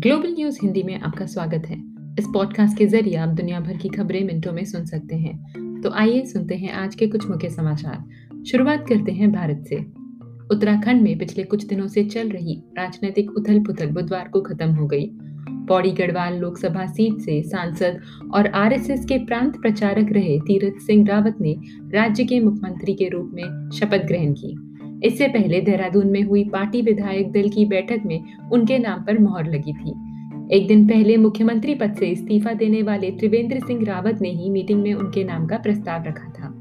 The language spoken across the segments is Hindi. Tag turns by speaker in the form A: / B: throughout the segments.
A: ग्लोबल न्यूज़ हिंदी में आपका स्वागत है। इस पॉडकास्ट के ज़रिए आप दुनिया भर की खबरें मिनटों में सुन सकते हैं। तो आइए सुनते हैं आज के कुछ मुख्य समाचार। शुरुआत करते हैं भारत से। उत्तराखंड में पिछले कुछ दिनों से चल रही राजनीतिक उथल पुथल बुधवार को खत्म हो गई। पौड़ी गढ़वाल लोकसभा सीट से सांसद और आरएसएस के प्रांत प्रचारक रहे तीरथ सिंह रावत ने राज्य के मुख्यमंत्री के रूप में शपथ ग्रहण की। इससे पहले देहरादून में हुई पार्टी विधायक दल की बैठक में उनके नाम पर मोहर लगी थी। एक दिन पहले मुख्यमंत्री पद से इस्तीफा देने वाले त्रिवेंद्र सिंह रावत ने ही मीटिंग में उनके नाम का प्रस्ताव रखा था।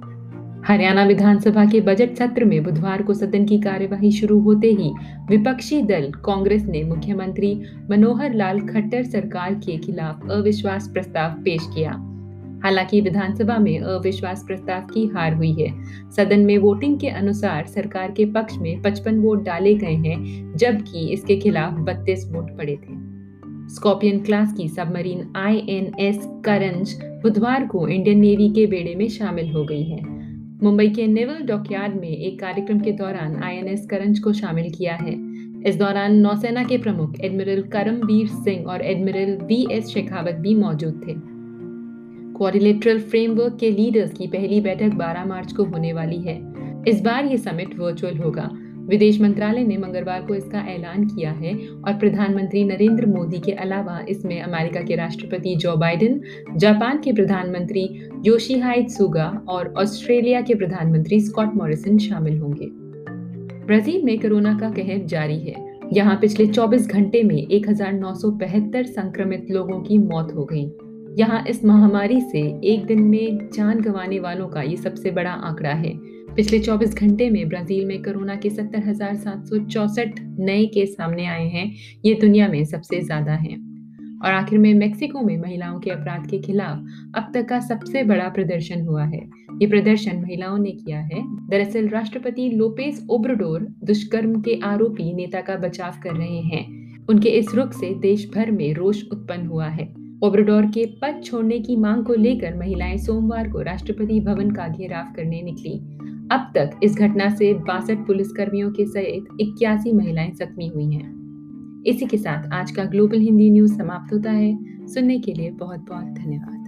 A: हरियाणा विधानसभा के बजट सत्र में बुधवार को सदन की कार्यवाही शुरू होते ही विपक्षी दल कांग्रेस ने मुख्यमंत्री मनोहर लाल खट्टर सरकार के खिलाफ अविश्वास प्रस्ताव पेश किया। हालाँकि विधानसभा में अविश्वास प्रस्ताव की हार हुई है। सदन में वोटिंग के अनुसार सरकार के पक्ष में 55 वोट डाले गए हैं, जबकि इसके खिलाफ 32 वोट पड़े थे। स्कॉर्पियन क्लास की सबमरीन आईएनएस करंज बुधवार को इंडियन नेवी के बेड़े में शामिल हो गई है। मुंबई के नेवल डॉकयार्ड में एक कार्यक्रम के दौरान आईएनएस करंज को शामिल किया है। इस दौरान नौसेना के प्रमुख एडमिरल करमबीर सिंह और एडमिरल वी एस शेखावत भी मौजूद थे। क्वारिलेटरल फ्रेमवर्क के लीडर्स की पहली बैठक 12 मार्च को होने वाली है। इस बार ये समिट वर्चुअल होगा। विदेश मंत्रालय ने मंगलवार को इसका ऐलान किया है और प्रधानमंत्री नरेंद्र मोदी के अलावा इसमें अमेरिका के राष्ट्रपति जो बाइडेन जापान के प्रधानमंत्री योशीहाइड सुगा और ऑस्ट्रेलिया के प्रधानमंत्री स्कॉट मॉरिसन शामिल होंगे। ब्राज़ील में कोरोना का कहर जारी है। यहाँ पिछले 24 घंटे में एक संक्रमित लोगों की मौत हो गई। यहाँ इस महामारी से एक दिन में जान गंवाने वालों का ये सबसे बड़ा आंकड़ा है। पिछले 24 घंटे में ब्राज़ील में कोरोना के सत्तर नए केस सामने आए हैं। ये दुनिया में सबसे ज़्यादा हैं। और आखिर में मेक्सिको में महिलाओं के अपराध के खिलाफ अब तक का सबसे बड़ा प्रदर्शन हुआ है। ये प्रदर्शन महिलाओं ने किया है। दरअसल राष्ट्रपति लोपेस ओब्रडोर दुष्कर्म के आरोपी नेता का बचाव कर रहे हैं। उनके इस रुख से देश भर में रोष उत्पन्न हुआ है। ओब्राडोर के पद छोड़ने की मांग को लेकर महिलाएँ सोमवार को राष्ट्रपति भवन का घेराव करने निकली। अब तक इस घटना से बासठ पुलिसकर्मियों के सहित इक्यासी महिलाएँ जख्मी हुई हैं। इसी के साथ आज का ग्लोबल हिंदी न्यूज़ समाप्त होता है। सुनने के लिए बहुत बहुत धन्यवाद।